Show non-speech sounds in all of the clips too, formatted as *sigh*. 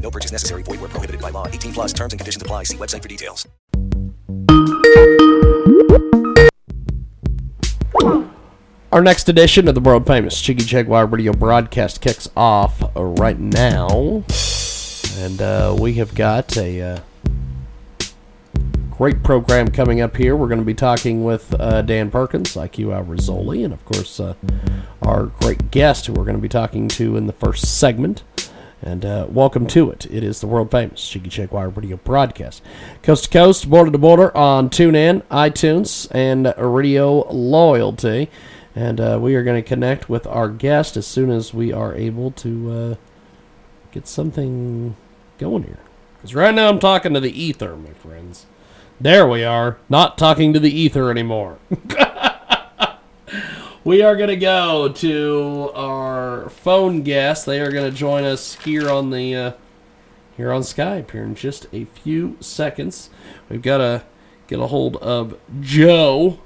No purchase necessary. Void where prohibited by law. 18 plus terms and conditions apply. See website for details. Our next edition of the world famous Jiggy Jaguar radio broadcast kicks off right now. And uh, we have got a uh, great program coming up here. We're going to be talking with uh, Dan Perkins, IQ Al Rizzoli, and of course, uh, our great guest who we're going to be talking to in the first segment. And uh, welcome to it. It is the world famous Jiggy Jaguar radio broadcast. Coast to coast, border to border on TuneIn, iTunes, and Radio Loyalty. And uh, we are going to connect with our guest as soon as we are able to uh, get something going here. Because right now I'm talking to the ether, my friends. There we are. Not talking to the ether anymore. *laughs* we are going to go to our phone guest. They are going to join us here on the uh, here on Skype here in just a few seconds. We've got to get a hold of Joe.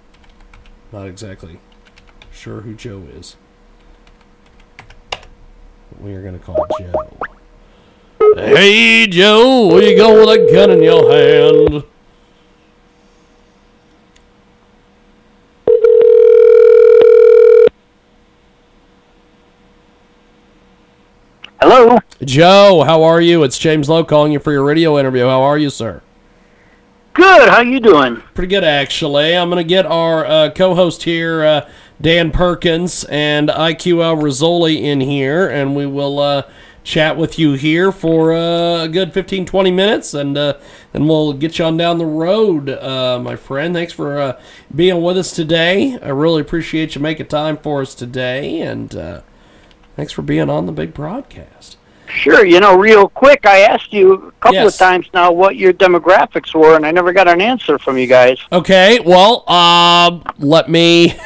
Not exactly sure who Joe is. We are going to call Joe. Hey, Joe, where you going with a gun in your hand? Hello. Joe, how are you? It's James Lowe calling you for your radio interview. How are you, sir? Good. How you doing? Pretty good, actually. I'm going to get our uh, co-host here, uh, Dan Perkins, and IQ Al Rizzoli in here, and we will uh, chat with you here for uh, a good 15, 20 minutes, and uh, and we'll get you on down the road, uh, my friend. Thanks for uh, being with us today. I really appreciate you making time for us today, and uh, thanks for being on the big broadcast. Sure. You know, real quick, I asked you a couple Yes. of times now what your demographics were, and I never got an answer from you guys. Okay, well, um, let me. *laughs*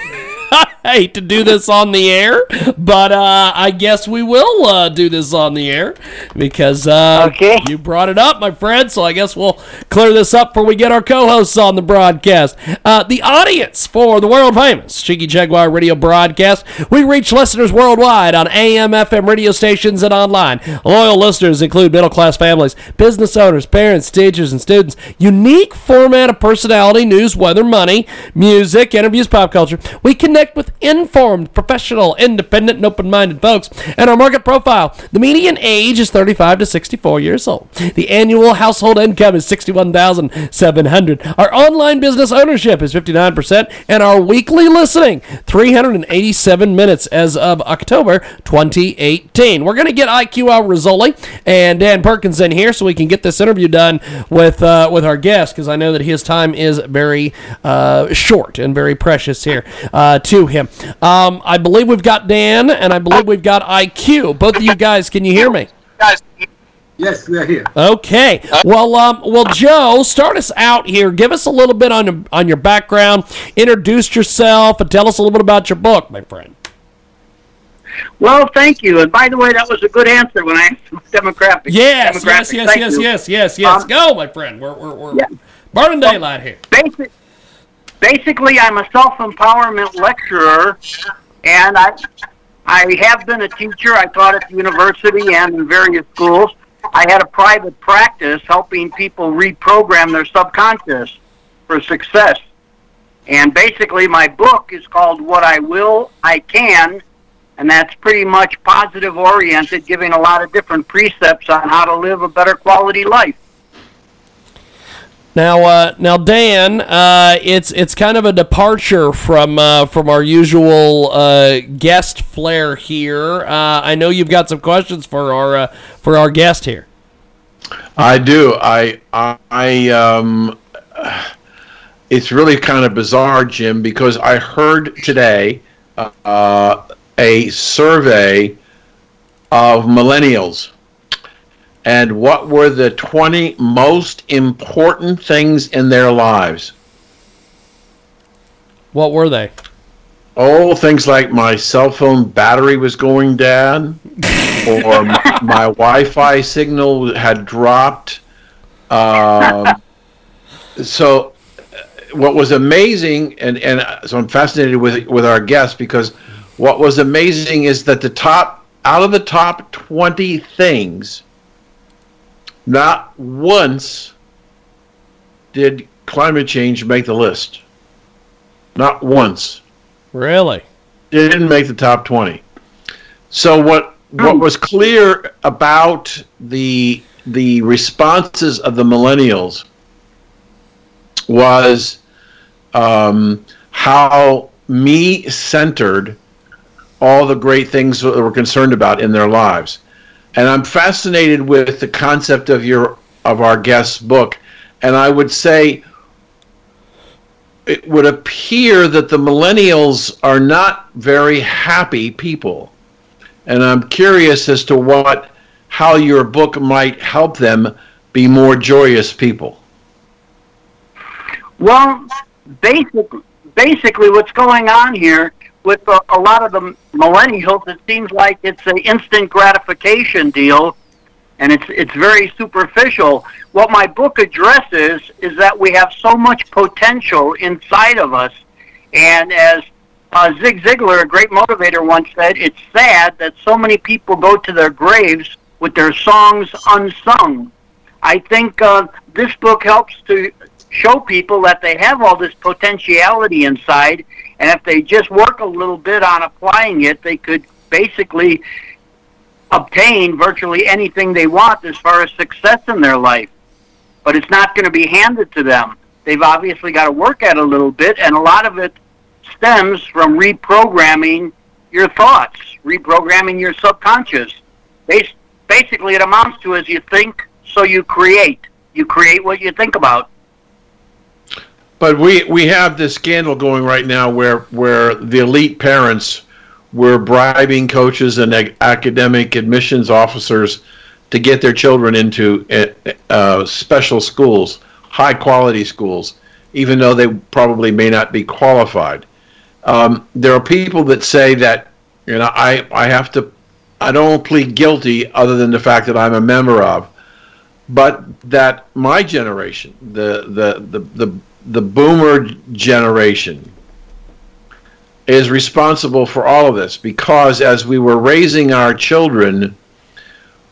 *laughs* Hate to do this on the air, but uh, I guess we will uh, do this on the air because uh, Okay. you brought it up, my friend. So I guess we'll clear this up before we get our co-hosts on the broadcast. Uh, the audience for the world famous Jiggy Jaguar radio broadcast. We reach listeners worldwide on AM, FM radio stations and online. Loyal listeners include middle-class families, business owners, parents, teachers, and students. Unique format of personality, news, weather, money, music, interviews, pop culture. We connect with informed, professional, independent, and open-minded folks. And our market profile: the median age is 35 to 64 years old. The annual household income is 61,700. Our online business ownership is 59%, and our weekly listening 387 minutes as of October 2018. We're going to get IQ Al Rizzoli and Dan Perkins in here so we can get this interview done with uh, with our guest because I know that his time is very uh, short and very precious here uh, to him. Um, I believe we've got Dan and I believe we've got IQ. Both of you guys, can you hear me? Yes, we are here. Okay. Well, um, well, Joe, start us out here. Give us a little bit on on your background. Introduce yourself and tell us a little bit about your book, my friend. Well, thank you. And by the way, that was a good answer when I asked demographics. Yes, yes, demographics. yes, Thank yes, you. yes, yes, yes. Um, Go, my friend. We're we're we're Yeah. burning daylight here. Basic, basically, I'm a self-empowerment lecturer, and I I have been a teacher. I taught at the university and in various schools. I had a private practice helping people reprogram their subconscious for success. And basically, my book is called What I Will, I Can, and that's pretty much positive oriented, giving a lot of different precepts on how to live a better quality life. Now, uh, now, Dan, uh, it's it's kind of a departure from uh, from our usual uh, guest flair here. Uh, I know you've got some questions for our uh, for our guest here. I do. I I um it's really kind of bizarre, Jim, because I heard today a survey of millennials, and what were the 20 most important things in their lives? What were they? Oh, things like my cell phone battery was going down, or *laughs* my, my Wi-Fi signal had dropped. Um, so, uh, what was amazing, and and so I'm fascinated with with our guests because what was amazing is that the top out of the top 20 things, not once did climate change make the list. Not once. Really? It didn't make the top 20. So what what was clear about the the responses of the millennials was um, how me centered all the great things that we're concerned about in their lives. And I'm fascinated with the concept of your of our guest's book. And I would say it would appear that the millennials are not very happy people. And I'm curious as to what how your book might help them be more joyous people. Well, basically, basically, what's going on here with a, a lot of the millennials, it seems like it's an instant gratification deal, and it's it's very superficial. What my book addresses is that we have so much potential inside of us, and as uh, Zig Ziglar, a great motivator, once said, "It's sad that so many people go to their graves with their songs unsung." I think uh, this book helps to show people that they have all this potentiality inside, and if they just work a little bit on applying it, they could basically obtain virtually anything they want as far as success in their life. But it's not going to be handed to them. They've obviously got to work at it a little bit, and a lot of it stems from reprogramming your thoughts, reprogramming your subconscious. Basically, it amounts to as you think, so you create. You create what you think about. But we, we have this scandal going right now where where the elite parents were bribing coaches and ac- academic admissions officers to get their children into uh, uh, special schools, high quality schools, even though they probably may not be qualified. Um, there are people that say that you know I, I have to I don't plead guilty other than the fact that I'm a member of, but that my generation, the the the the, the boomer generation, is responsible for all of this because as we were raising our children,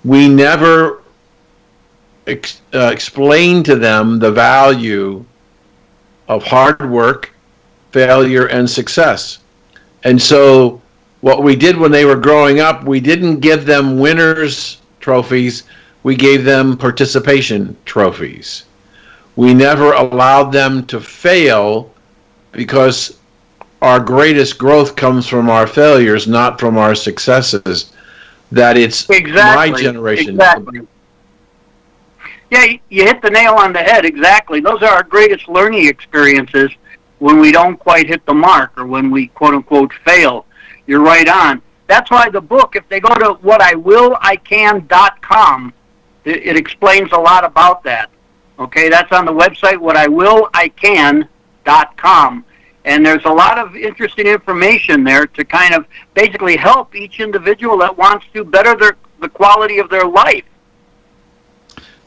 we never ex- uh, explained to them the value of hard work, failure, and success. And so, what we did when they were growing up, we didn't give them winners' trophies, we gave them participation trophies. We never allowed them to fail because our greatest growth comes from our failures, not from our successes. That it's Exactly. my generation. Exactly. Yeah, you- hit the nail on the head. Exactly. Those are our greatest learning experiences when we don't quite hit the mark or when we quote unquote fail. You're right on. That's why the book, if they go to whatiwillican.com, it, it explains a lot about that. Okay, that's on the website whatiwillican.com. And there's a lot of interesting information there to kind of basically help each individual that wants to better their, the quality of their life.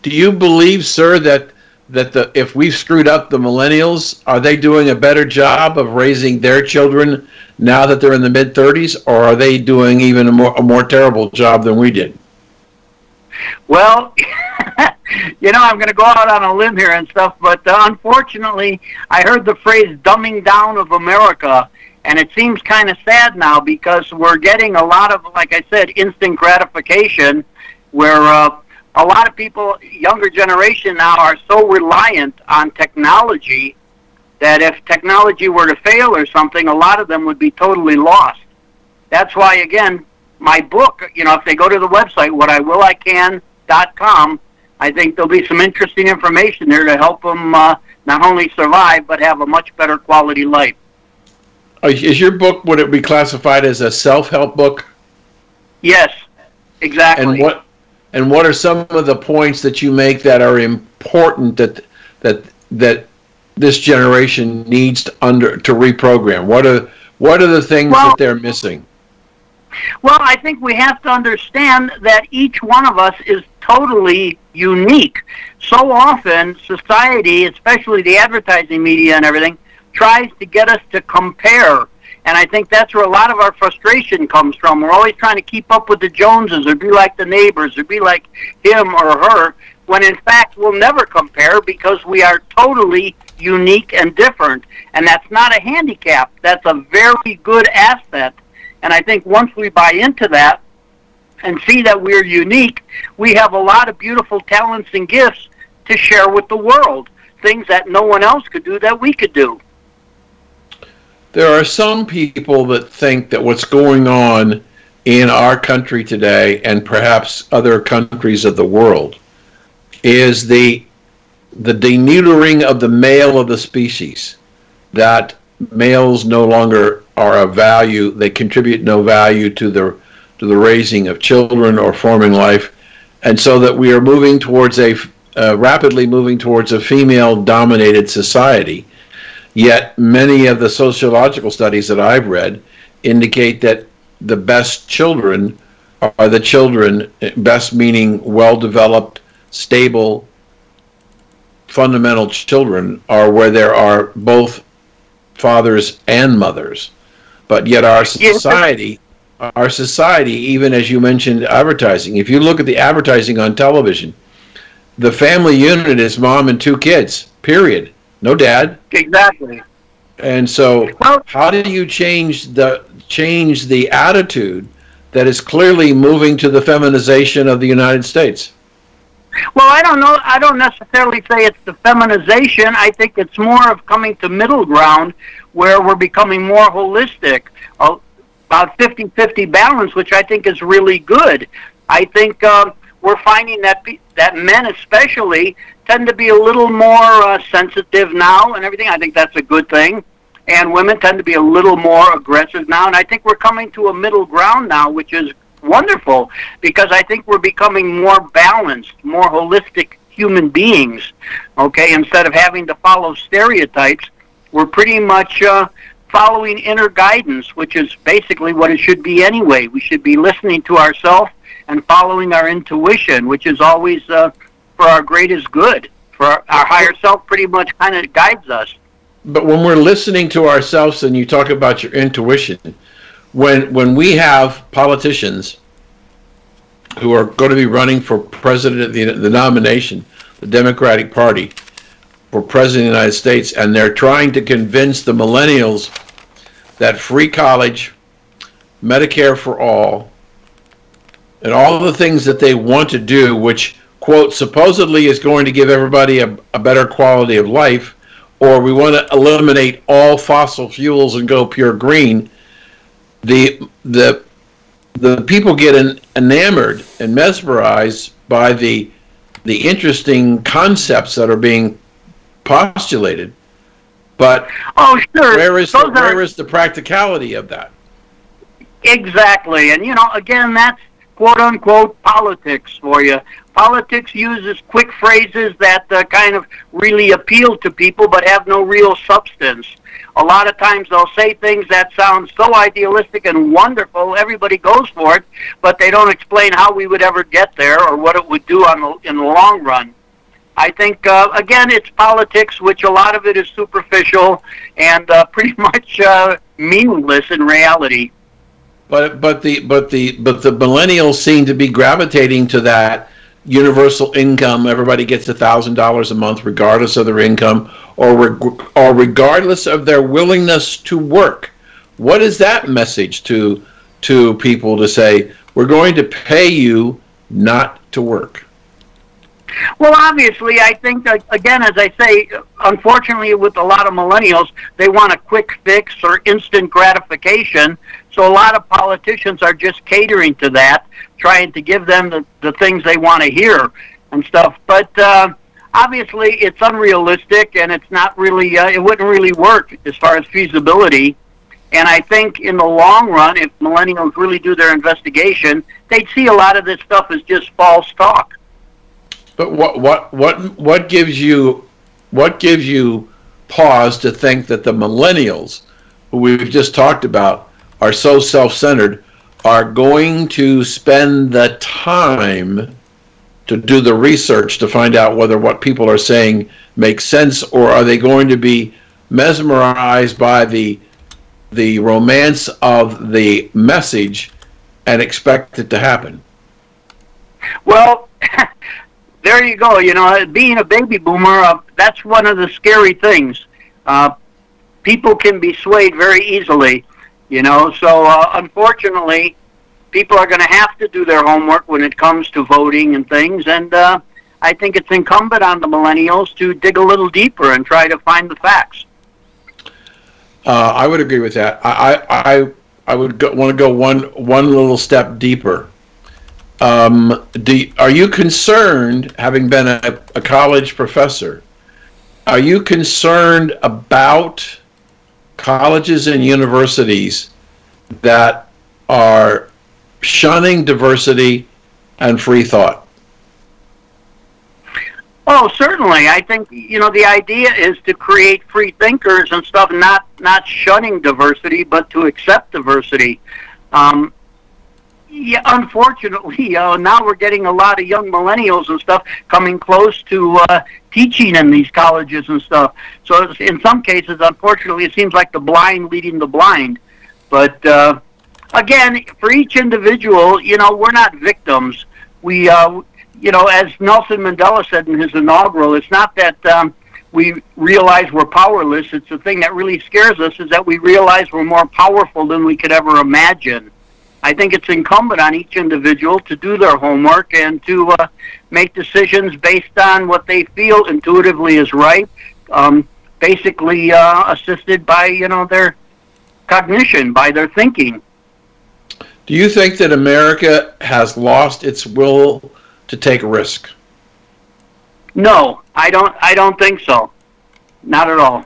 Do you believe, sir, that that the if we've screwed up the millennials, are they doing a better job of raising their children now that they're in the mid 30s, or are they doing even a more a more terrible job than we did? Well, *laughs* you know, I'm going to go out on a limb here and stuff, but uh, unfortunately, I heard the phrase dumbing down of America, and it seems kind of sad now because we're getting a lot of, like I said, instant gratification where uh, a lot of people, younger generation now, are so reliant on technology that if technology were to fail or something, a lot of them would be totally lost. That's why, again, my book, you know, if they go to the website, whatiwillican.com, I think there'll be some interesting information there to help them uh, not only survive, but have a much better quality life. Uh, Is your book would it be classified as a self help book? Yes, exactly. And what and what are some of the points that you make that are important that that that this generation needs to under to reprogram? What are what are the things Well- that they're missing? Well, I think we have to understand that each one of us is totally unique. So often, society, especially the advertising media and everything, tries to get us to compare. And I think that's where a lot of our frustration comes from. We're always trying to keep up with the Joneses or be like the neighbors or be like him or her, when in fact we'll never compare because we are totally unique and different. And that's not a handicap, that's a very good asset. And I think once we buy into that and see that we're unique, we have a lot of beautiful talents and gifts to share with the world. Things that no one else could do that we could do. There are some people that think that what's going on in our country today and perhaps other countries of the world is the the deneutering of the male of the species that males no longer are of value they contribute no value to the to the raising of children or forming life and so that we are moving towards a uh, rapidly moving towards a female dominated society Yet many of the sociological studies that I've read indicate that the best children are the children, best meaning well developed, stable, fundamental children, are where there are both fathers and mothers. But yet our society, our society, even as you mentioned advertising, if you look at the advertising on television, the family unit is mom and two kids, period. No dad. Exactly. And so, Well- how do you change the change the attitude that is clearly moving to the feminization of the United States? Well, I don't know. I don't necessarily say it's the feminization. I think it's more of coming to middle ground where we're becoming more holistic, uh, about 50-50 balance, which I think is really good. I think um, we're finding that pe- that men, especially, tend to be a little more uh, sensitive now and everything. I think that's a good thing. And women tend to be a little more aggressive now. And I think we're coming to a middle ground now, which is wonderful because I think we're becoming more balanced, more holistic human beings. Okay, instead of having to follow stereotypes, we're pretty much uh, following inner guidance, which is basically what it should be anyway. We should be listening to ourselves and following our intuition, which is always uh, for our greatest good. For our, our higher self, pretty much kind of guides us. But when we're listening to ourselves, and you talk about your intuition, when when we have politicians who are going to be running for president of the, the nomination, the Democratic Party for president of the United States, and they're trying to convince the millennials that free college, Medicare for all, and all the things that they want to do, which quote supposedly is going to give everybody a, a better quality of life, or we want to eliminate all fossil fuels and go pure green, the the the people get en- enamored and mesmerized by the the interesting concepts that are being postulated. But Oh, sure. where is Those the, are- where is the practicality of that? Exactly. And, you know, again, that's quote unquote politics for you. Politics uses quick phrases that uh, kind of really appeal to people but have no real substance. A lot of times they'll say things that sound so idealistic and wonderful, everybody goes for it, but they don't explain how we would ever get there or what it would do on the, in the long run. I think uh, again, it's politics, which a lot of it is superficial and uh, *laughs* pretty much uh, meaningless in reality. But but the but the but the millennials seem to be gravitating to that universal income. Everybody gets a thousand dollars a month, regardless of their income, or reg- or regardless of their willingness to work. What is that message to to people to say we're going to pay you not to work? Well, obviously, I think again, as I say, unfortunately, with a lot of millennials, they want a quick fix or instant gratification. So a lot of politicians are just catering to that, trying to give them the, the things they want to hear and stuff. But uh, obviously, it's unrealistic, and it's not really. Uh, it wouldn't really work as far as feasibility. And I think in the long run, if millennials really do their investigation, they'd see a lot of this stuff as just false talk. But what what what what gives you what gives you pause to think that the millennials, who we've just talked about, are so self-centered, are going to spend the time to do the research to find out whether what people are saying makes sense, or are they going to be mesmerized by the the romance of the message and expect it to happen? Well, *laughs* there you go. You know, being a baby boomer, uh, that's one of the scary things. Uh, people can be swayed very easily, you know. So, uh, unfortunately, people are going to have to do their homework when it comes to voting and things. And uh, I think it's incumbent on the millennials to dig a little deeper and try to find the facts. Uh, I would agree with that. I I I would want to go one one little step deeper. Um, do, are you concerned, having been a, a college professor, are you concerned about colleges and universities that are shunning diversity and free thought? Oh, certainly. I think you know the idea is to create free thinkers and stuff, not not shunning diversity, but to accept diversity. Um, yeah, unfortunately, *laughs* uh, now we're getting a lot of young millennials and stuff coming close to uh, teaching in these colleges and stuff. So in some cases, unfortunately, it seems like the blind leading the blind. But uh, again, for each individual, you know, we're not victims. We uh, you know, as Nelson Mandela said in his inaugural, it's not that um, we realize we're powerless. It's the thing that really scares us is that we realize we're more powerful than we could ever imagine. I think it's incumbent on each individual to do their homework and to uh, make decisions based on what they feel intuitively is right, um, basically uh, assisted by you know their cognition, by their thinking. Do you think that America has lost its will to take risk? No, I don't. I don't think so. Not at all.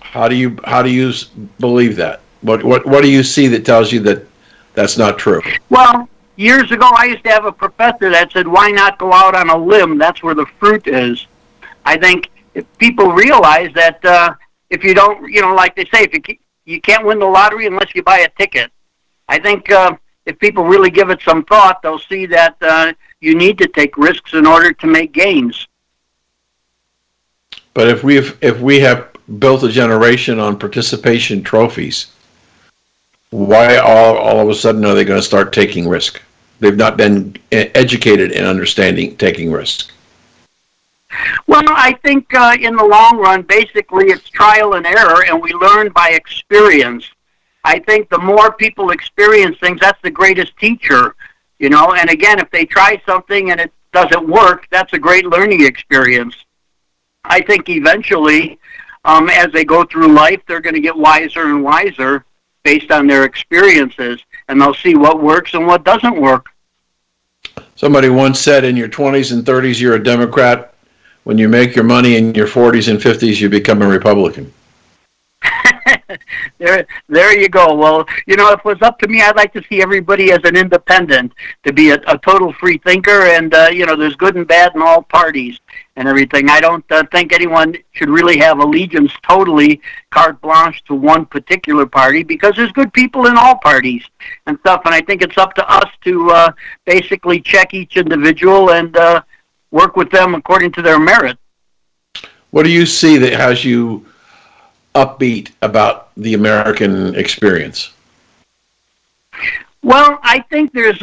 How do you how do you believe that? What what what do you see that tells you that that's not true? Well, years ago, I used to have a professor that said, "Why not go out on a limb? That's where the fruit is." I think if people realize that uh, if you don't, you know, like they say, if you you can't win the lottery unless you buy a ticket. I think uh, if people really give it some thought, they'll see that uh, you need to take risks in order to make gains. But if we if we have built a generation on participation trophies, why all all of a sudden are they going to start taking risk? They've not been educated in understanding taking risk. Well, I think uh, in the long run, basically, it's trial and error, and we learn by experience. I think the more people experience things, that's the greatest teacher, you know. And again, if they try something and it doesn't work, that's a great learning experience. I think eventually, um, as they go through life, they're going to get wiser and wiser based on their experiences, and they'll see what works and what doesn't work. Somebody once said, "In your 20s and 30s, you're a Democrat. When you make your money in your 40s and 50s, you become a Republican." *laughs* there, there you go. Well, you know, if it was up to me, I'd like to see everybody as an independent, to be a, a total free thinker, and uh, you know, there's good and bad in all parties and everything. I don't uh, think anyone should really have allegiance totally carte blanche to one particular party because there's good people in all parties and stuff. And I think it's up to us to uh, basically check each individual and uh, work with them according to their merit. What do you see that has you upbeat about the American experience? Well, I think there's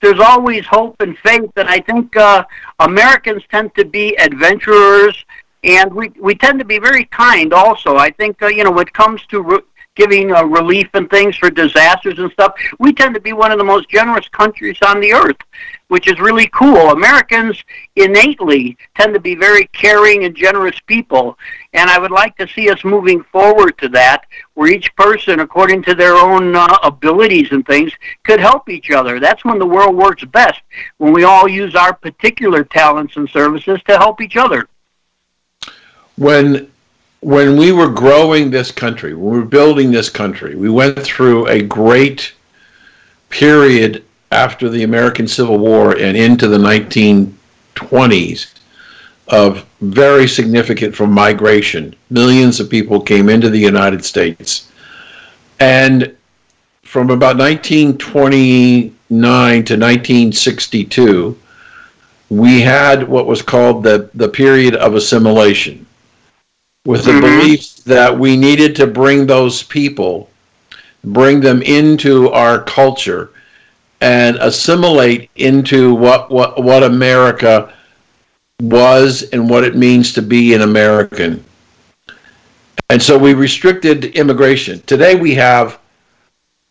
there's always hope and faith, and I think uh, Americans tend to be adventurers, and we we tend to be very kind. Also, I think uh, you know when it comes to re- giving uh, relief and things for disasters and stuff, we tend to be one of the most generous countries on the earth which is really cool. Americans innately tend to be very caring and generous people, and I would like to see us moving forward to that, where each person, according to their own uh, abilities and things, could help each other. That's when the world works best, when we all use our particular talents and services to help each other. When when we were growing this country, when we were building this country, we went through a great period after the American Civil War and into the 1920s of very significant from migration. Millions of people came into the United States. And from about 1929 to 1962, we had what was called the, the period of assimilation with the mm-hmm. belief that we needed to bring those people, bring them into our culture, and assimilate into what what what America was and what it means to be an American. And so we restricted immigration. Today we have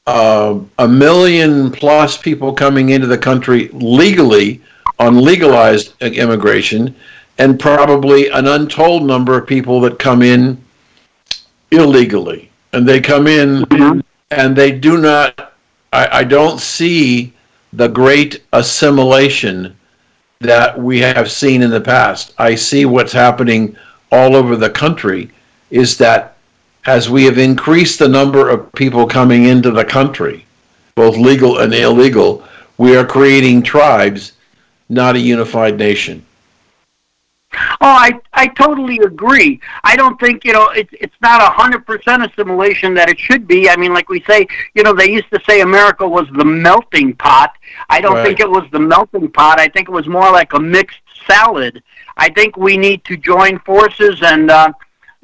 uh, a million plus people coming into the country legally on legalized immigration and probably an untold number of people that come in illegally. And they come in mm-hmm. and they do not, I, I don't see the great assimilation that we have seen in the past. I see what's happening all over the country is that as we have increased the number of people coming into the country, both legal and illegal, we are creating tribes, not a unified nation. Oh, I I totally agree. I don't think you know it's it's not a hundred percent assimilation that it should be. I mean, like we say, you know, they used to say America was the melting pot. I don't right. think it was the melting pot. I think it was more like a mixed salad. I think we need to join forces and uh,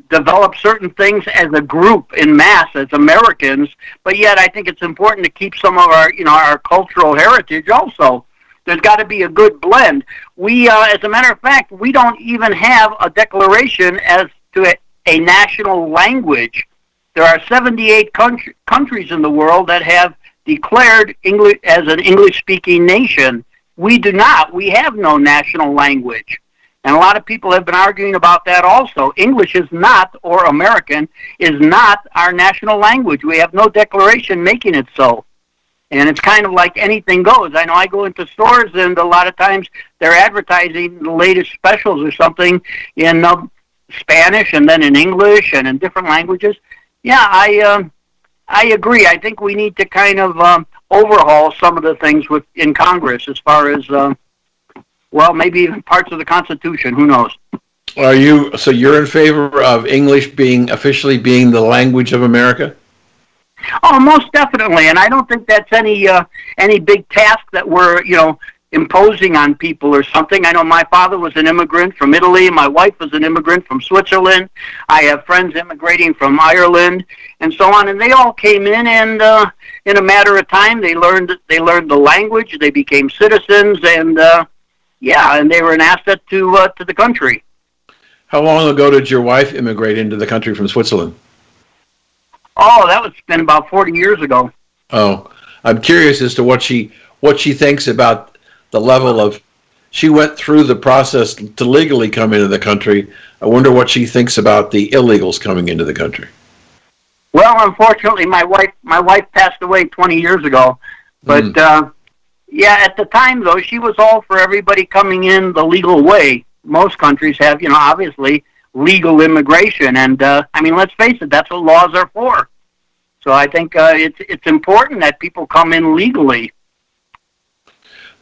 develop certain things as a group in mass as Americans. But yet, I think it's important to keep some of our you know our cultural heritage also. There's got to be a good blend. We, uh, as a matter of fact, we don't even have a declaration as to a, a national language. There are 78 country, countries in the world that have declared English as an English-speaking nation. We do not. We have no national language. And a lot of people have been arguing about that also. English is not, or American, is not our national language. We have no declaration making it so and it's kind of like anything goes. I know I go into stores, and a lot of times they're advertising the latest specials or something in uh, Spanish and then in English and in different languages. Yeah, I uh, I agree. I think we need to kind of um, overhaul some of the things with in Congress as far as uh, well, maybe even parts of the Constitution. Who knows? Are you so you're in favor of English being officially being the language of America? Oh, most definitely, and I don't think that's any uh, any big task that we're you know imposing on people or something. I know my father was an immigrant from Italy. My wife was an immigrant from Switzerland. I have friends immigrating from Ireland and so on, and they all came in, and uh, in a matter of time, they learned they learned the language. They became citizens, and uh, yeah, and they were an asset to uh, to the country. How long ago did your wife immigrate into the country from Switzerland? Oh, that was been about forty years ago. Oh, I'm curious as to what she what she thinks about the level of. She went through the process to legally come into the country. I wonder what she thinks about the illegals coming into the country. Well, unfortunately, my wife my wife passed away 20 years ago, but mm. uh, yeah, at the time though, she was all for everybody coming in the legal way. Most countries have, you know, obviously legal immigration. And uh, I mean, let's face it, that's what laws are for. So I think uh, it's it's important that people come in legally.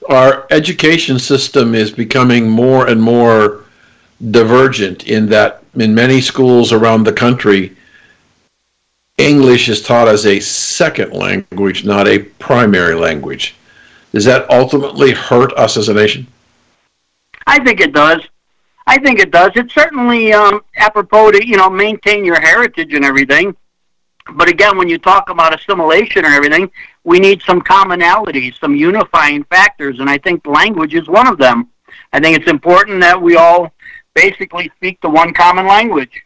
Our education system is becoming more and more divergent in that in many schools around the country, English is taught as a second language, not a primary language. Does that ultimately hurt us as a nation? I think it does. I think it does. It's certainly um, apropos to you know maintain your heritage and everything. But again, when you talk about assimilation and everything, we need some commonalities, some unifying factors, and I think language is one of them. I think it's important that we all basically speak the one common language.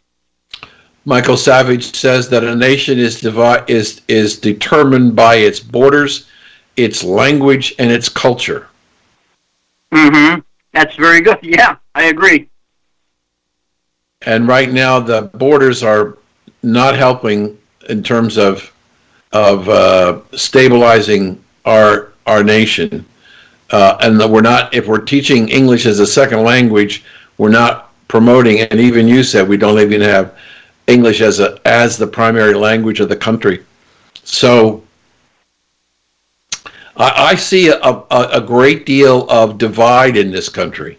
Michael Savage says that a nation is devi- is is determined by its borders, its language, and its culture. Mm-hmm. That's very good. *laughs* Yeah, I agree. And right now, the borders are not helping in terms of of uh, stabilizing our our nation. Uh, and we're not if we're teaching English as a second language, we're not promoting. And even you said we don't even have English as a as the primary language of the country. So I, I see a, a, a great deal of divide in this country,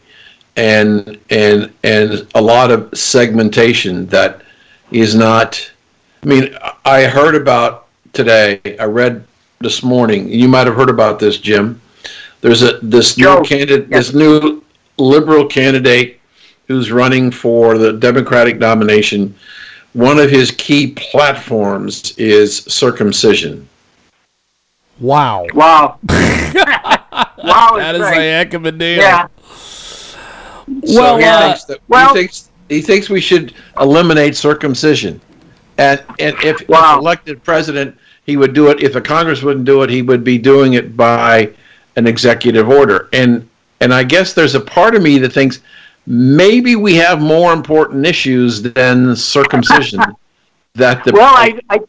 and and and a lot of segmentation that is not. I mean, I heard about today. I read this morning. You might have heard about this, Jim. There's a this Joe, new candidate, yeah. this new liberal candidate who's running for the Democratic nomination. One of his key platforms is circumcision. Wow. Wow. *laughs* wow, That is is a heck of a deal. Yeah. So Well, he, uh, thinks that, well- he thinks he thinks we should eliminate circumcision, and and if, Wow. if elected president, he would do it. If the Congress wouldn't do it, he would be doing it by an executive order. And and I guess there's a part of me that thinks maybe we have more important issues than circumcision. *laughs* that the Well, I, I,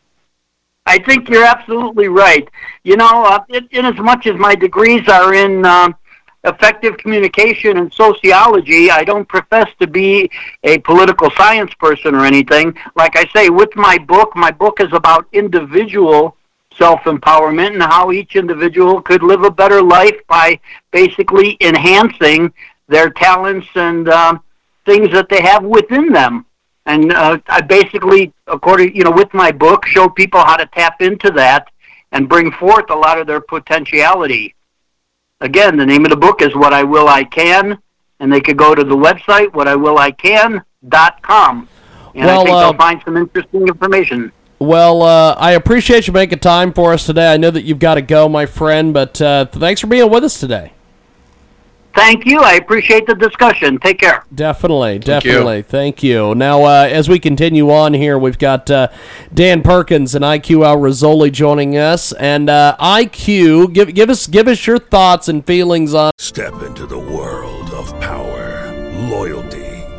I think you're absolutely right. You know, uh, in, in as much as my degrees are in um, effective communication and sociology, I don't profess to be a political science person or anything. Like I say, with my book, my book is about individual self empowerment and how each individual could live a better life by basically enhancing their talents and um, things that they have within them. And uh, I basically, according you know, with my book, show people how to tap into that and bring forth a lot of their potentiality. Again, the name of the book is What I Will I Can, and they could go to the website whatIwillican.com. And Well, I think uh, they'll find some interesting information. Well, uh, I appreciate you making time for us today. I know that you've got to go, my friend, but uh, thanks for being with us today. Thank you. I appreciate the discussion. Take care. Definitely, you. definitely. Thank you. Now, uh, as we continue on here, we've got uh, Dan Perkins and IQ Al Rizzoli joining us. And uh, IQ, give give us give us your thoughts and feelings on. Step into the world of power, loyalty,